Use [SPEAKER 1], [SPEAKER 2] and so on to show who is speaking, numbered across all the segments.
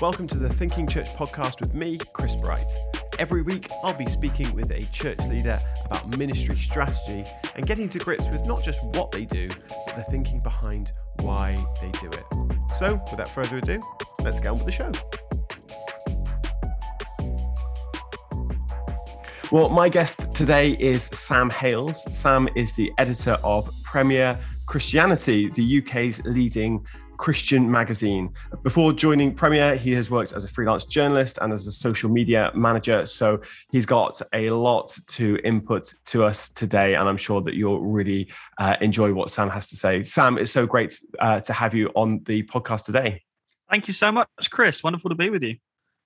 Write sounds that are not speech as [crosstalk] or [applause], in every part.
[SPEAKER 1] Welcome to the Thinking Church podcast with me, Chris Bright. Every week, I'll be speaking with a church leader about ministry strategy and getting to grips with not just what they do, but the thinking behind why they do it. So, without further ado, let's get on with the show. Well, my guest today is Sam Hailes. Sam is the editor of Premier Christianity, the UK's leading Christian magazine. Before joining Premier, he has worked as a freelance journalist and as a social media manager. So he's got a lot to input to us today. And I'm sure that you'll really uh, enjoy what Sam has to say. Sam, it's so great uh, to have you on the podcast today.
[SPEAKER 2] Thank you so much, Chris. Wonderful to be with you.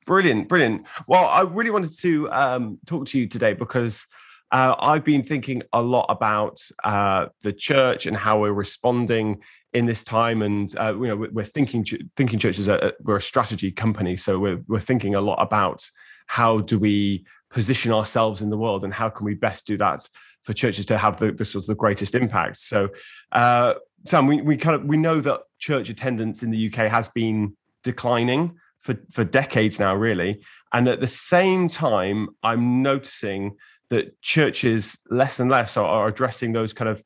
[SPEAKER 1] Brilliant, brilliant. Well, I really wanted to um, talk to you today because uh, I've been thinking a lot about uh, the church and how we're responding in this time, and uh, you know, we're thinking thinking church is we're a strategy company, so we're we're thinking a lot about how do we position ourselves in the world and how can we best do that for churches to have the, the sort of the greatest impact. So, uh, Sam, we, we kind of we know that church attendance in the UK has been declining for for decades now, really, and at the same time, I'm noticing that churches less and less are, are addressing those kind of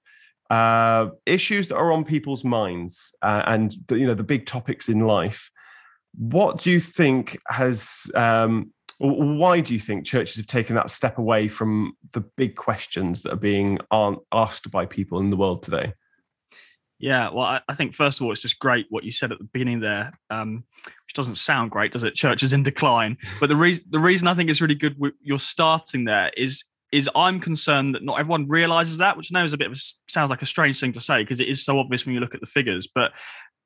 [SPEAKER 1] uh, issues that are on people's minds uh, and the, you know the big topics in life. What do you think has? Um, why do you think churches have taken that step away from the big questions that are being asked by people in the world today?
[SPEAKER 2] Yeah, well, I, think first of all, it's just great what you said at the beginning there, um, which doesn't sound great, does it? Church is in decline, but the reason the reason I think it's really good you're starting there is is I'm concerned that not everyone realizes that, which I know is a bit of a, sounds like a strange thing to say because it is so obvious when you look at the figures. But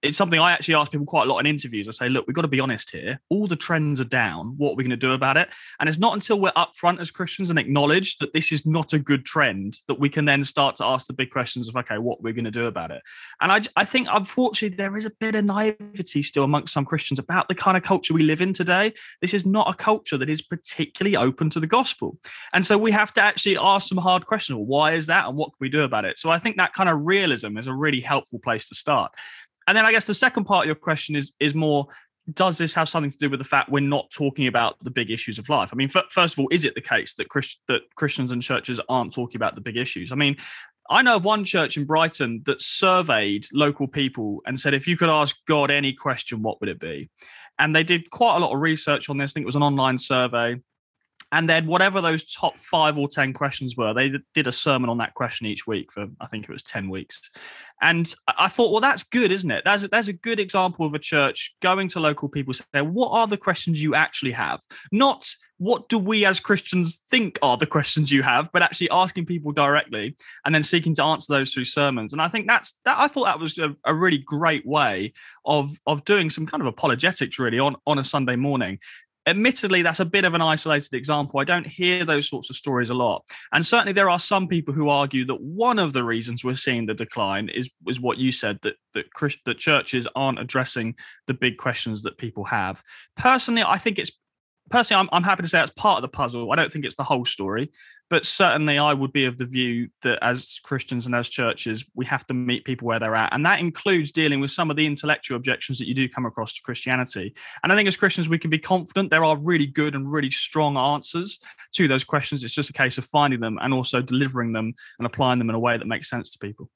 [SPEAKER 2] it's something I actually ask people quite a lot in interviews. I say, look, we've got to be honest here. All the trends are down. What are we going to do about it? And it's not until we're upfront as Christians and acknowledge that this is not a good trend that we can then start to ask the big questions of, okay, what we're going to do about it. And I, I think, unfortunately, there is a bit of naivety still amongst some Christians about the kind of culture we live in today. This is not a culture that is particularly open to the gospel. And so we have to actually ask some hard questions. Why is that? And what can we do about it? So I think that kind of realism is a really helpful place to start. And then I guess the second part of your question is is more does this have something to do with the fact we're not talking about the big issues of life? I mean, f- first of all, is it the case that Christ- that Christians and churches aren't talking about the big issues? I mean, I know of one church in Brighton that surveyed local people and said, if you could ask God any question, what would it be? And they did quite a lot of research on this. I think it was an online survey. And then whatever those top five or 10 questions were, they did a sermon on that question each week for, I think it was 10 weeks. And I thought, well, that's good, isn't it? That's a, that's a good example of a church going to local people, saying, what are the questions you actually have? Not what do we as Christians think are the questions you have, but actually asking people directly and then seeking to answer those through sermons. And I think that's that. I thought that was a, a really great way of of doing some kind of apologetics, really, on on a Sunday morning admittedly that's a bit of an isolated example. I don't hear those sorts of stories a lot. And certainly there are some people who argue that one of the reasons we're seeing the decline is is what you said that that that churches aren't addressing the big questions that people have. Personally i think it's personally I'm, I'm happy to say that's part of the puzzle. I don't think it's the whole story but certainly I would be of the view that as Christians and as churches, we have to meet people where they're at. And that includes dealing with some of the intellectual objections that you do come across to Christianity. And I think as Christians, we can be confident there are really good and really strong answers to those questions. It's just a case of finding them and also delivering them and applying them in a way that makes sense to people.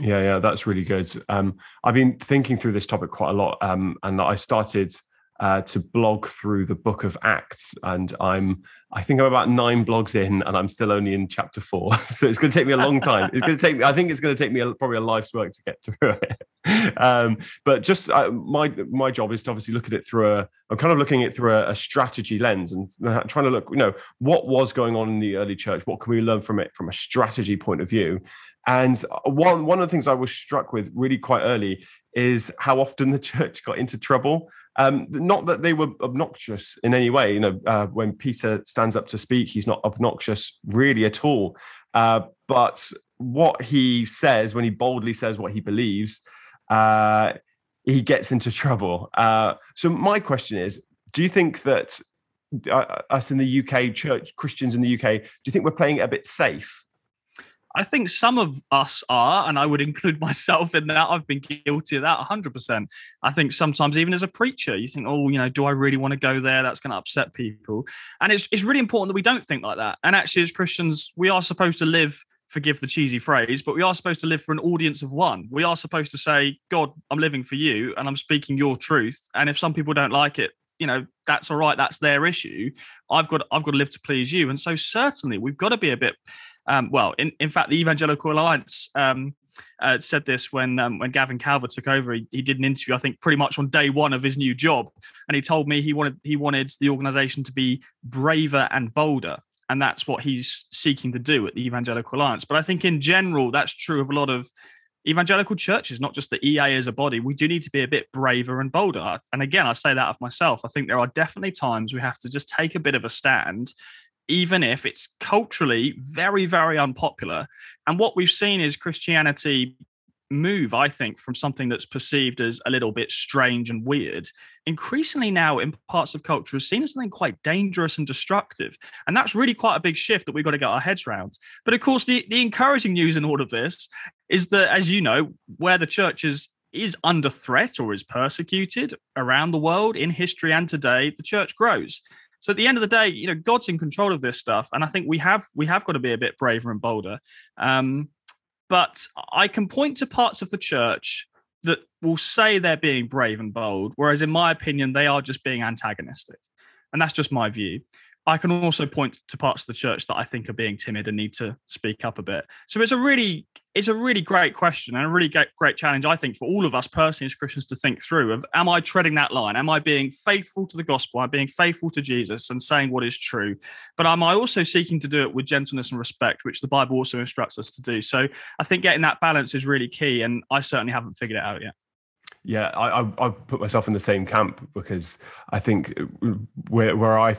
[SPEAKER 1] Yeah, yeah, that's really good. Um, I've been thinking through this topic quite a lot, um, and I started uh, to blog through the book of Acts. And I'm, I think I'm about nine blogs in and I'm still only in chapter four. [laughs] so it's going to take me a long time. It's going to take me, I think it's going to take me a, probably a life's work to get through it. [laughs] um, but just uh, my, my job is to obviously look at it through a, I'm kind of looking at it through a, a strategy lens and trying to look, you know, what was going on in the early church? What can we learn from it from a strategy point of view? And one one of the things I was struck with really quite early is how often the [laughs] church got into trouble. Um, not that they were obnoxious in any way. You know, uh, when Peter stands up to speak, he's not obnoxious really at all. Uh, but what he says when he boldly says what he believes, uh, he gets into trouble. Uh, so my question is: Do you think that uh, us in the UK, church Christians in the UK, do you think we're playing it a bit safe?
[SPEAKER 2] I think some of us are, and I would include [laughs] myself in that. I've been guilty of that 100%. I think sometimes, even as a preacher, you think, oh, you know, do I really want to go there? That's going to upset people. And it's, it's really important that we don't think like that. And actually, as Christians, we are supposed to live, forgive the cheesy phrase, but we are supposed to live for an audience of one. We are supposed to say, God, I'm living for you and I'm speaking your truth. And if some people don't like it, you know that's all right that's their issue i've got i've got to live to please you and so certainly we've got to be a bit um, well, in, in fact, the Evangelical Alliance um, uh, said this when um, when Gavin Calver took over. He, he, did an interview, I think, pretty much on day one of his new job, and he told me he wanted he wanted the organisation to be braver and bolder, and that's what he's seeking to do at the Evangelical Alliance. But I think in general, that's true of a lot of evangelical churches, not just the EA as a body. We do need to be a bit braver and bolder. And again, I say that of myself. I think there are definitely times we have to just take a bit of a stand even if it's culturally very, very unpopular. And what we've seen is Christianity move, I think, from something that's perceived as a little bit strange and weird, increasingly now in parts of culture is seen as something quite dangerous and destructive. And that's really quite a big shift that we've got to get our heads around. But of course, the, the encouraging news in all of this is that, as you know, where the church is is under threat or is persecuted around the world in history and today, the church grows. So at the end of the day, you know, God's in control of this stuff, and I think we have we have got to be a bit braver and bolder. Um, but I can point to parts of the church that will say they're being brave and bold, whereas in my opinion, they are just being antagonistic, and that's just my view. I can also point to parts of the church that I think are being timid and need to speak up a bit. So it's a really it's a really great question and a really great, challenge, I think, for all of us personally as Christians to think through of am I treading that line? Am I being faithful to the gospel? Am I being faithful to Jesus and saying what is true? But am I also seeking to do it with gentleness and respect, which the Bible also instructs us to do? So I think getting that balance is really key. And I certainly haven't figured it out yet.
[SPEAKER 1] Yeah, I, I, I put myself in the same camp because I think uh, where where I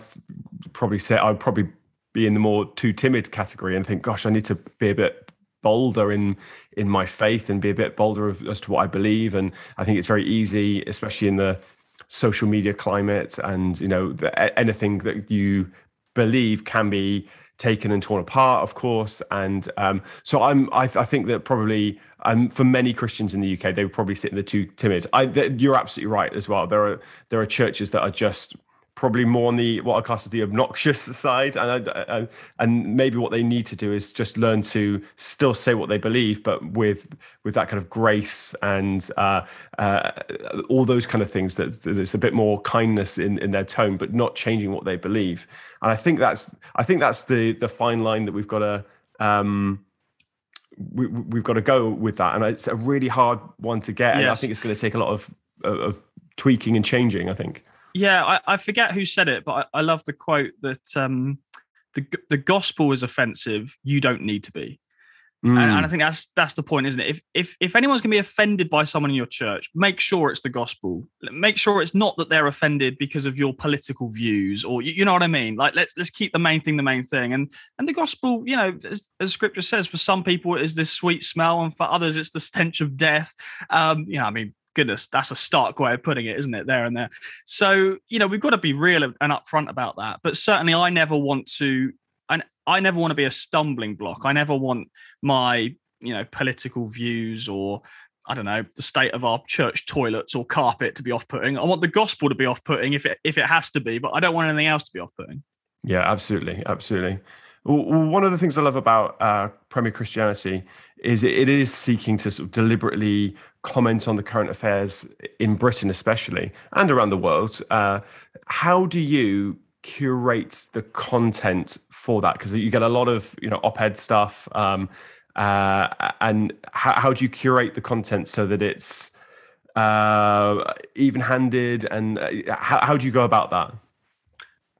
[SPEAKER 1] probably say I'd probably be in the more too timid category and think, gosh, I need to be a bit bolder in in my faith and be a bit bolder of, as to what I believe. And I think it's very easy, especially in the social media climate, and you know, the, anything that you believe can be taken and torn apart, of course. And um, so I'm, I, I, think that probably, um, for many Christians in the UK, they would probably sit in the too timid. I, you're absolutely right as well. There are there are churches that are just probably more on the what I class as the obnoxious [laughs] side, and and, and maybe what they need to do is just learn to still say what they believe, but with with that kind of grace and uh, uh, all those kind of things. That there's a bit more kindness in in their tone, but not changing what they believe. And I think that's I think that's the the fine line that we've got to. Um, we, we've got to go with that, and it's a really hard one to get. Yes. And I think it's going to take a lot of, of tweaking and changing. I think.
[SPEAKER 2] Yeah, I, I forget who said it, but I, I love the quote that um, the the gospel is offensive. You don't need to be. Mm. And, and, I mm. think that's that's the point, isn't it? If if if anyone's going to be offended by someone in your church, make sure it's the gospel. Make sure it's not that they're offended because of your political views, or you, you know what I mean. Like let's let's keep the main thing the main thing. And and the gospel, you know, as, as Scripture says, for some people it is this sweet smell, and for others it's the stench of death. Um, you know, I mean, goodness, that's a stark way of putting it, isn't it? There and there. So, you know, we've got to be real and upfront about that. But certainly, I never want to, and I never want to be a stumbling block. I never want my, you know, political views or I don't know, the state of our church toilets or carpet to be off-putting. I want the gospel to be off-putting if it if it has to be, but I don't want anything else to be off-putting.
[SPEAKER 1] Yeah, absolutely, absolutely. One of the things I love about uh, Premier Christianity is it is seeking to sort of deliberately comment on the current affairs in Britain, especially, and around the world. Uh, how do you curate the content for that? Because you get a lot of you know op-ed stuff, um, uh, and how, how, do you curate the content so that it's uh, even-handed? And uh, how, how do you go about that?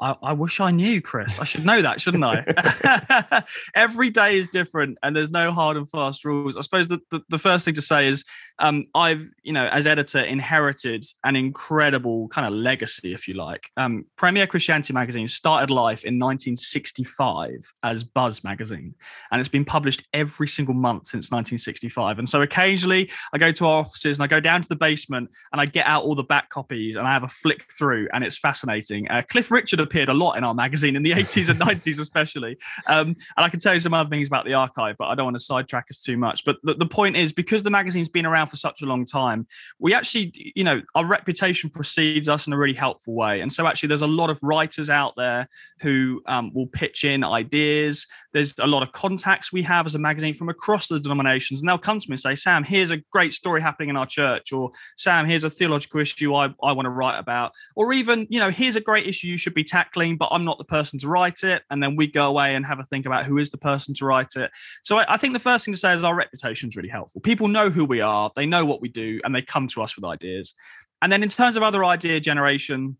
[SPEAKER 2] I, I, wish I knew, Chris. I should know that, shouldn't I? [laughs] [laughs] Every day is different, and there's no hard and fast rules. I suppose the, the, the first thing to say is um, I've, you know, as editor, inherited an incredible kind of legacy, if you like. Um, Premier Christianity magazine started life in 1965 as Buzz magazine, and it's been published every single month since 1965. And so occasionally I go to our offices and I go down to the basement and I get out all the back copies and I have a flick through, and it's fascinating. Uh, Cliff Richard appeared a lot in our magazine in the [laughs] 80s and 90s, especially. Um, and I can tell you some other things about the archive, but I don't want to sidetrack us too much. But the, the point is, because the magazine's been around for such a long time, we actually, you know, our reputation precedes us in a really helpful way. And so, actually, there's a lot of writers out there who um, will pitch in ideas. There's a lot of contacts we have as a magazine from across the denominations, and they'll come to me and say, Sam, here's a great story happening in our church, or Sam, here's a theological issue I, I want to write about, or even, you know, here's a great issue you should be tackling, but I'm not the person to write it. And then we go away and have a think about who is the person to write it. So I, I think the first thing to say is our reputation is really helpful. People know who we are, they know what we do, and they come to us with ideas. And then in terms of other idea generation,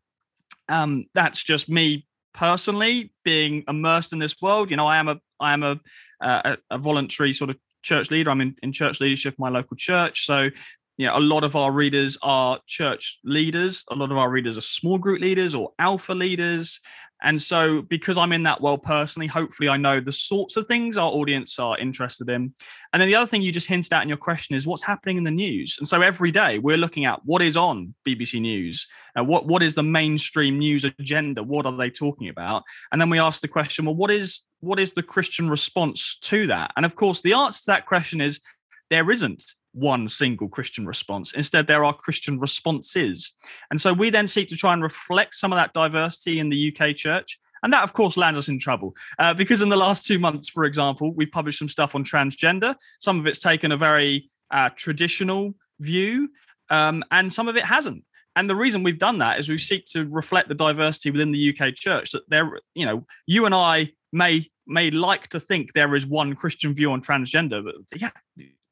[SPEAKER 2] um, that's just me personally being immersed in this world. You know, I am a I am a a, a voluntary sort of church leader. I'm in, in church leadership, my local church. So you know, a lot of our readers are church leaders. A lot of our readers are small group leaders or alpha leaders. And so, because I'm in that world personally, hopefully I know the sorts of things our audience are interested in. And then the other thing you just hinted at in your question is what's happening in the news. And so every day we're looking at what is on BBC News, uh, what what is the mainstream news agenda, what are they talking about, and then we ask the question, well, what is what is the Christian response to that? And of course, the answer to that question is there isn't one single Christian response. Instead, there are Christian responses. And so we then seek to try and reflect some of that diversity in the UK church. And that, of course, lands us in trouble uh, because in the last two months, for example, we published some stuff on transgender. Some of it's taken a very uh, traditional view, um, and some of it hasn't. And the reason we've done that is we seek to reflect the diversity within the UK church. That there, you know, you and I may may like to think there is one Christian view on transgender, but yeah,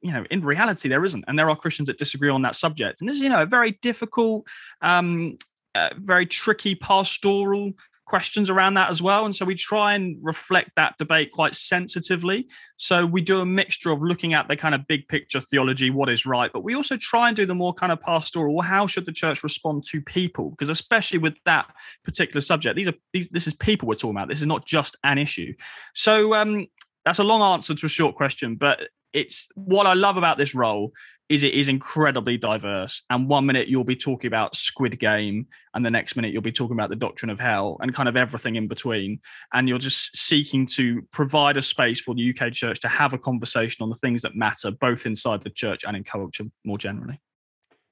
[SPEAKER 2] you know, in reality, there isn't. And there are Christians that disagree on that subject. And this is, you know, a very difficult, um, uh, very tricky pastoral questions around that as well. And so we try and reflect that debate quite sensitively. So we do a mixture of looking at the kind of big picture theology, what is right, but we also try and do the more kind of pastoral, how should the church respond to people? Because especially with that particular subject, these are these, this is people we're talking about. This is not just an issue. So um, that's a long answer to a short question, but it's what I love about this role is it is incredibly diverse. And one minute you'll be talking about Squid Game, and the next minute you'll be talking about the doctrine of hell and kind of everything in between. And you're just seeking to provide a space for the UK church to have a conversation on the things that matter, both inside the church and in culture more generally.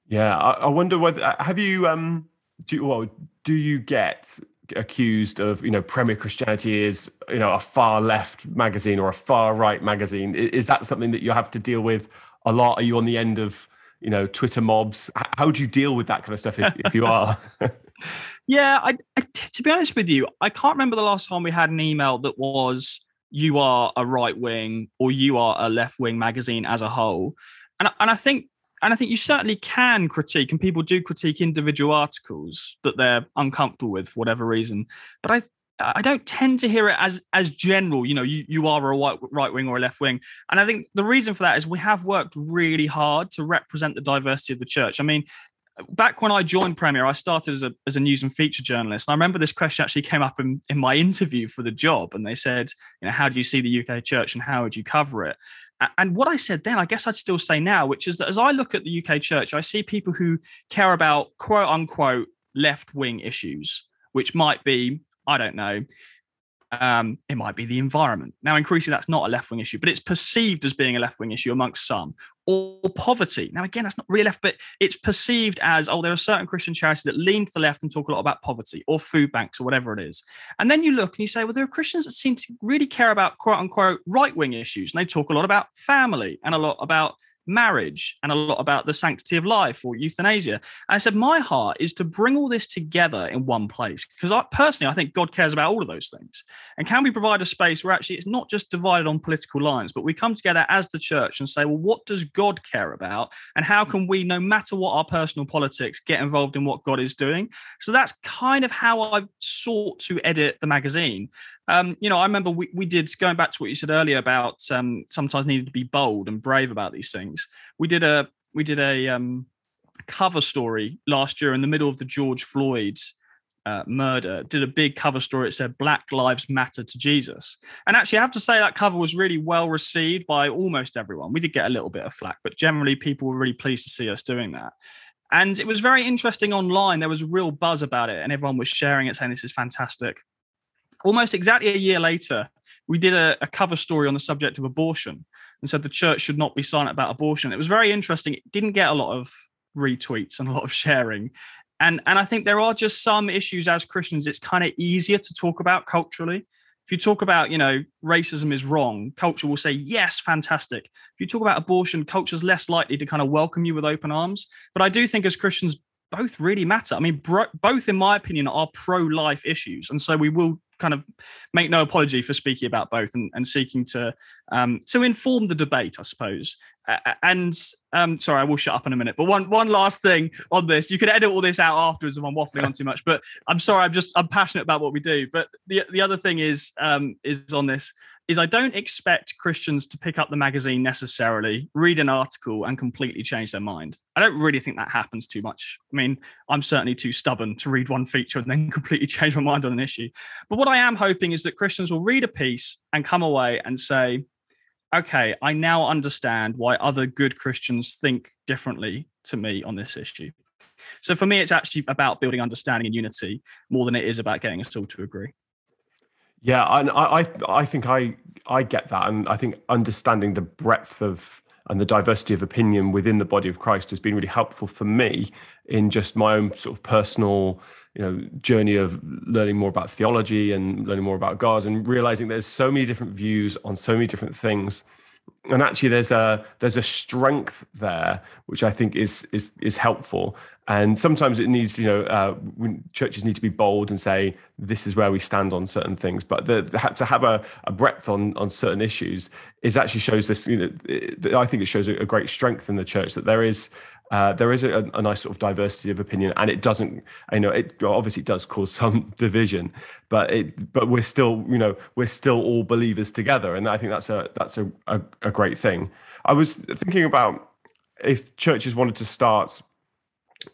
[SPEAKER 1] Yeah, I, I wonder whether uh, have you um do well do you get accused of you know premier christianity is you know a far left magazine or a far right magazine. Is that something that you have to deal with a lot? Are you on the end of you know twitter mobs? How do you deal with that kind of stuff if, if you are? [laughs] [laughs]
[SPEAKER 2] Yeah I, I, to be honest with you i can't remember the last time we had an email that was you are a right wing or you are a left wing magazine as a whole. And, and i think and I think you certainly can critique, and people do critique individual articles that they're uncomfortable with for whatever reason. But I I don't tend to hear it as as general. You know, you, you are a right, wing or a left wing, and I think the reason for that is we have worked really hard to represent the diversity of the church. I mean, back when I joined Premier, I started as a as a news and feature journalist. And I remember this question actually came up in, in my interview for the job, and they said, you know, how do you see the UK church and how would you cover it? And what I said then, I guess I'd still say now, which is that as I look at the UK church, I see people who care about quote unquote left wing issues, which might be, I don't know, um, it might be the environment. Now, increasingly, that's not a left wing issue, but it's perceived as being a left wing issue amongst some. Or poverty. Now, again, that's not really left, but it's perceived as oh, there are certain Christian charities that lean to the left and talk a lot about poverty or food banks or whatever it is. And then you look and you say, well, there are Christians that seem to really care about quote unquote right wing issues. And they talk a lot about family and a lot about marriage and a lot about the sanctity of life or euthanasia. And I said, my heart is to bring all this together in one place because I personally, I think God cares about all of those things. And can we provide a space where actually it's not just divided on political lines, but we come together as the church and say, well, what does God care about? And how can we, no matter what our personal politics, get involved in what God is doing? So that's kind of how I've sought to edit the magazine. Um, you know, I remember we, we did going back to what you said earlier about um, sometimes needing to be bold and brave about these things. We did a we did a um, cover story last year in the middle of the George Floyd uh, murder. Did a big cover story. It said "Black Lives Matter to Jesus," and actually, I have to say that cover was really well received by almost everyone. We did get a little bit of flack, but generally, people were really pleased to see us doing that. And it was very interesting online. There was a real buzz about it, and everyone was sharing it, saying this is fantastic. Almost exactly a year later, we did a, a cover story on the subject of abortion and said the church should not be silent about abortion. It was very interesting. It didn't get a lot of retweets and a lot of sharing. And, and I think there are just some issues as Christians, it's kind of easier to talk about culturally if you talk about, you know, racism is wrong, culture will say, yes, fantastic. If you talk about abortion, culture's less likely to kind of welcome you with open arms. But I do think as Christians, both really matter. I mean, bro- both, in my opinion, are pro life issues. And so we will kind of make no apology for speaking about both and, and seeking to um, to inform the debate, I suppose. Uh, and um, sorry, I will shut up in a minute. But one one last thing on this, you can edit all this out afterwards if I'm waffling on too much. But I'm sorry, I'm just I'm passionate about what we do. But the the other thing is um, is on this is I don't expect Christians to pick up the magazine necessarily, read an article, and completely change their mind. I don't really think that happens too much. I mean, I'm certainly too stubborn to read one feature and then [laughs] completely change my mind on an issue. But what I am hoping is that Christians will read a piece and come away and say, okay, I now understand why other good Christians think differently to me on this issue. So for me, it's actually about building understanding and unity more than it is about getting us all to agree.
[SPEAKER 1] Yeah, and I, I, I think I, I get that, and I think understanding the breadth of and the diversity of opinion within the body of Christ has been really helpful for me in just my own sort of personal, you know, journey of learning more about theology and learning more about God, and realizing there's so many different views on so many different things. And actually there's a there's a strength there which i think is is is helpful and sometimes it needs you know uh, churches need to be bold and say this is where we stand on certain things but the, the, to have a, a breadth on on certain issues is actually shows this you know it, i think it shows a, great strength in the church that there is uh, there is a, a, nice sort of diversity of opinion, and it doesn't. You know, it obviously it does cause [laughs] some division, but it but we're still you know we're still all believers together, and I think that's a that's a, a great thing. I was thinking about if churches wanted to start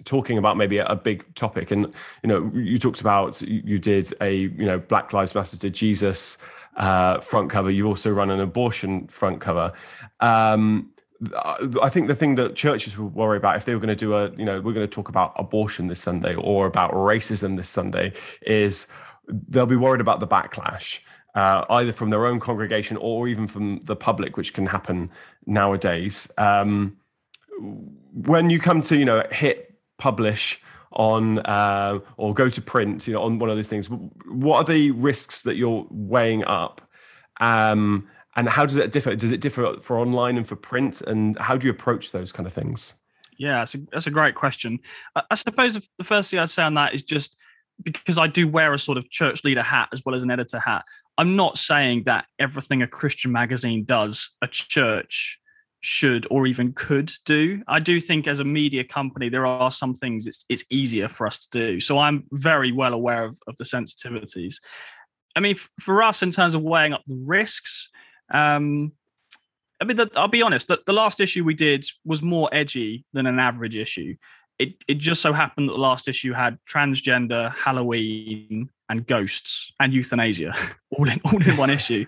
[SPEAKER 1] talking about maybe a, big topic, and you know, you talked about you did a you know Black Lives Matter to Jesus uh, front cover. You've also run an abortion front cover. Um, I think the thing that churches would worry about if they were going to do a, you know, we're going to talk about abortion this Sunday or about racism this Sunday, is they'll be worried about the backlash, uh, either from their own congregation or even from the public, which can happen nowadays. Um, when you come to, you know, hit publish on uh, or go to print, you know, on one of those things, what are the risks that you're weighing up? Um, and how does it differ? Does it differ for online and for print? And how do you approach those kind of things?
[SPEAKER 2] Yeah, that's a, that's a great question. I, I suppose the first thing I'd say on that is just because I do wear a sort of church leader hat as well as an editor hat. I'm not saying that everything a Christian magazine does, a church should or even could do. I do think as a media company, there are some things it's it's easier for us to do. So I'm very well aware of, of the sensitivities. I mean, for us, in terms of weighing up the risks, um, I mean, the, I'll be honest. The, the last issue we did was more edgy than an average issue. It it just so happened that the last issue had transgender, Halloween, and ghosts and euthanasia [laughs] all in all in one issue.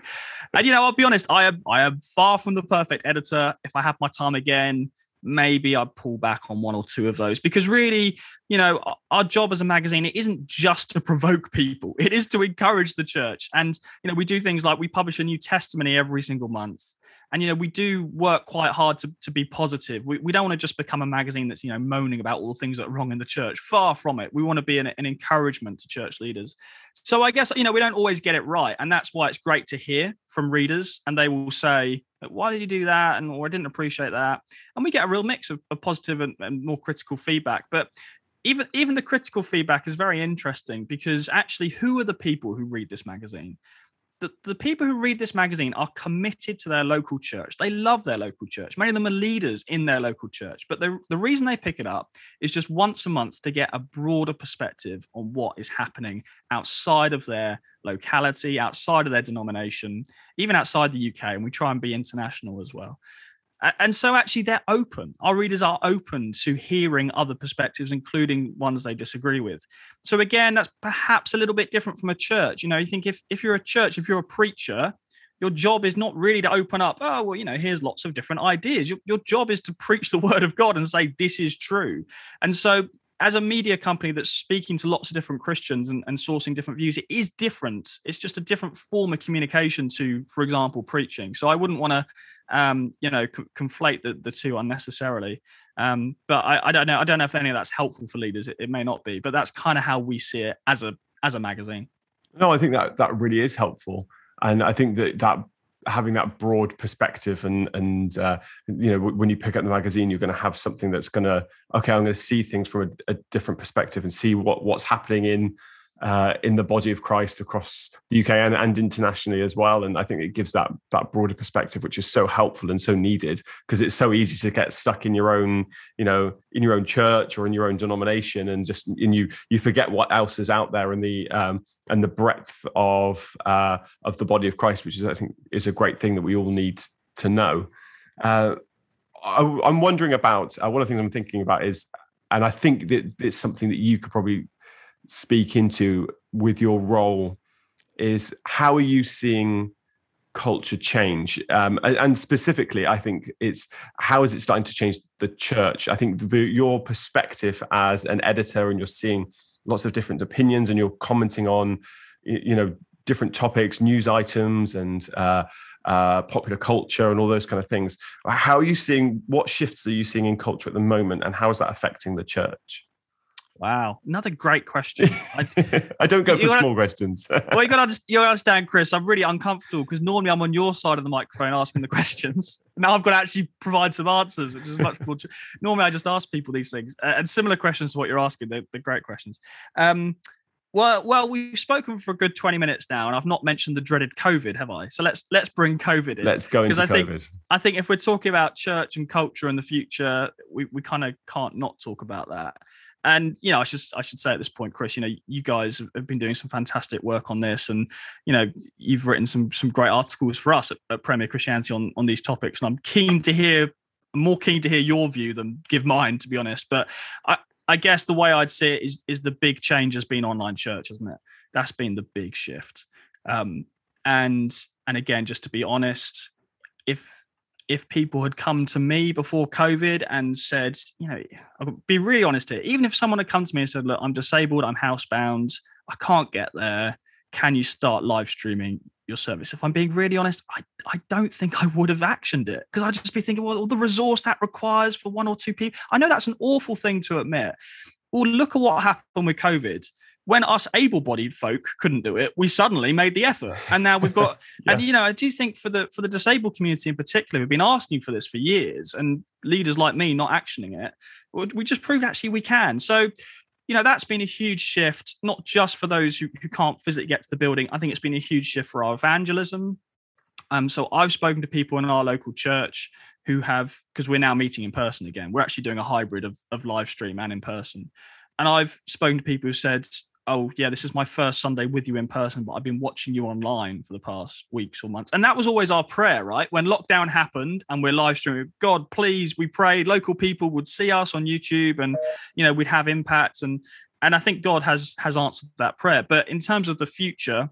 [SPEAKER 2] And you know, I'll be honest. I am I am far from the perfect editor. If I have my time again, maybe I'd pull back on one or two of those because really, you know, our job as a magazine it isn't just to provoke people; it is to encourage the church. And you know, we do things like we publish a new testimony every single month and you know we do work quite hard to, to be positive. We, we don't want to just become a magazine that's you know moaning about all the things that are wrong in the church. Far from it. We want to be an, an encouragement to church leaders. So i guess you know we don't always get it right and that's why it's great to hear from readers and they will say why did you do that? and or i didn't appreciate that. And we get a real mix of, of positive and, and more critical feedback. But even even the critical feedback is very interesting because actually who are the people who read this magazine the, the people who read this magazine are committed to their local church. They love their local church. Many of them are leaders in their local church. But the, the reason they pick it up is just once a month to get a broader perspective on what is happening outside of their locality, outside of their denomination, even outside the UK. And we try and be international as well and so actually they're open our readers are open to hearing other perspectives including ones they disagree with so again that's perhaps a little bit different from a church you know you think if if you're a church if you're a preacher your job is not really to open up, oh, well, you know, here's lots of different ideas. Your, your job is to preach the [laughs] word of God and say, this is true. And so, as a media company that's speaking to lots of different Christians and, and sourcing different views, it is different. It's just a different form of communication to, for example, preaching. So I wouldn't want to, um, you know, c- conflate the, the two unnecessarily. Um, but I, I, don't know. I don't know if any of that's helpful for leaders. It, it may not be, but that's kind of how we see it as a as a magazine.
[SPEAKER 1] No, I think that that really is helpful and I think that that having that broad perspective and and uh, you know when you pick up the magazine you're going to have something that's going to okay i'm going to see things from a, a, different perspective and see what what's happening in uh, in the body of Christ across the UK and, and internationally as well. And I think it gives that that broader perspective, which is so helpful and so needed because it's so easy to get stuck in your own, you know, in your own church or in your own denomination, and just and you you forget what else is out there and the um, and the breadth of uh, of the body of Christ, which is I think is a great thing that we all need to know. Uh, I, am wondering about uh, one of the things I'm thinking about is, and I think that it's something that you could probably speak into with your role is how are you seeing culture change? Um, and specifically i think it's how is it starting to change the church? I think the, your perspective as an editor and you're seeing lots of different opinions and you're commenting on you know different topics news items and uh, uh, popular culture and all those kind of things. How are you seeing what shifts are you seeing in culture at the moment and how is that affecting the church
[SPEAKER 2] Wow, another great question.
[SPEAKER 1] I, [laughs] I don't go for gotta, small questions. [laughs]
[SPEAKER 2] well, you got to you understand, Chris. I'm really uncomfortable because normally I'm on your side of the microphone asking the [laughs] questions. Now I've got to actually provide some answers, which is much more. True. Normally, I just ask people these things uh, and similar questions to what you're asking. They're, they're great questions. Um, well, well, we've spoken for a good 20 minutes now, and I've not mentioned the dreaded COVID, have I? So let's let's bring COVID in.
[SPEAKER 1] Let's go into
[SPEAKER 2] I
[SPEAKER 1] COVID.
[SPEAKER 2] Think, I think if we're talking about church and culture in the future, we, we kind of can't not talk about that. And you know, I should I should say at this point, Chris, you know, you guys have been doing some fantastic work on this, and you know, you've written some some great articles for us at, at Premier Christianity on on these topics, and I'm keen to hear more keen to hear your view than give mine, to be honest. But I, I guess the way I'd see it is is the big change has been online church, hasn't it? That's been the big shift. Um, and and again, just to be honest, if if people had come to me before COVID and said, you know, I'll be really honest here, even if someone had come to me and said, look, I'm disabled, I'm housebound, I can't get there, can you start live streaming your service? If I'm being really honest, I, I don't think I would have actioned it because I'd just be thinking, well, all the resource that requires for one or two people. I know that's an awful thing to admit. Well, look at what happened with COVID when us able-bodied folk couldn't do it, we suddenly made the effort, and now we've got. [laughs] yeah. And you know, I do think for the for the disabled community in particular, we've been asking for this for years, and leaders like me not actioning it, we just proved actually we can. So, you know, that's been a huge shift, not just for those who, who can't physically get to the building. I think it's been a huge shift for our evangelism. Um, so I've spoken to people in our local church who have because we're now meeting in person again. We're actually doing a hybrid of of live stream and in person. And I've spoken to people who said, oh yeah this is my first sunday with you in person but i've been watching you online for the past weeks or months. And that was always our prayer right? When lockdown happened and we're live streaming god please we prayed local people would see us on youtube and you know we'd have impact and and i think god has has answered that prayer. But in terms of the future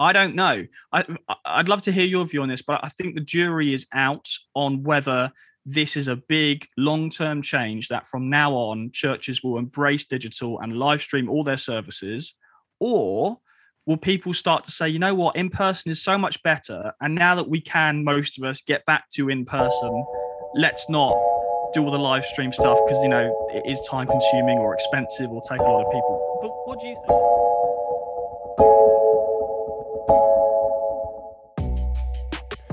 [SPEAKER 2] I don't know. I, I'd love to hear your view on this, but I think the jury is out on whether this is a big long term change that from now on, churches will embrace digital and live stream all their services? Or will people start to say, you know what, in person is so much better? And now that we can, most of us, get back to in person, let's not do all the live stream stuff because, you know, it is time consuming or expensive or take a lot of people. But what do you think?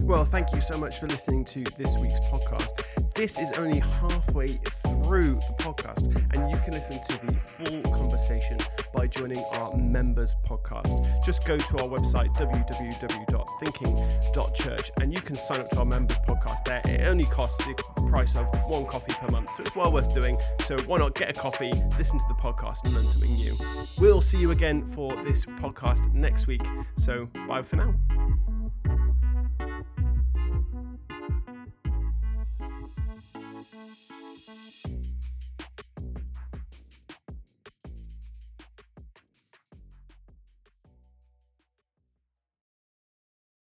[SPEAKER 3] Well, thank you so much for listening to this week's podcast. This is only halfway through the podcast, and you can listen to the full conversation by joining our members podcast. Just go to our website, www.thinking.church, and you can sign up to our members podcast there. It only costs the price of one coffee per month, so it's well worth doing. So why not get a coffee, listen to the podcast, and learn something new? We'll see you again for this podcast next week. So bye for now.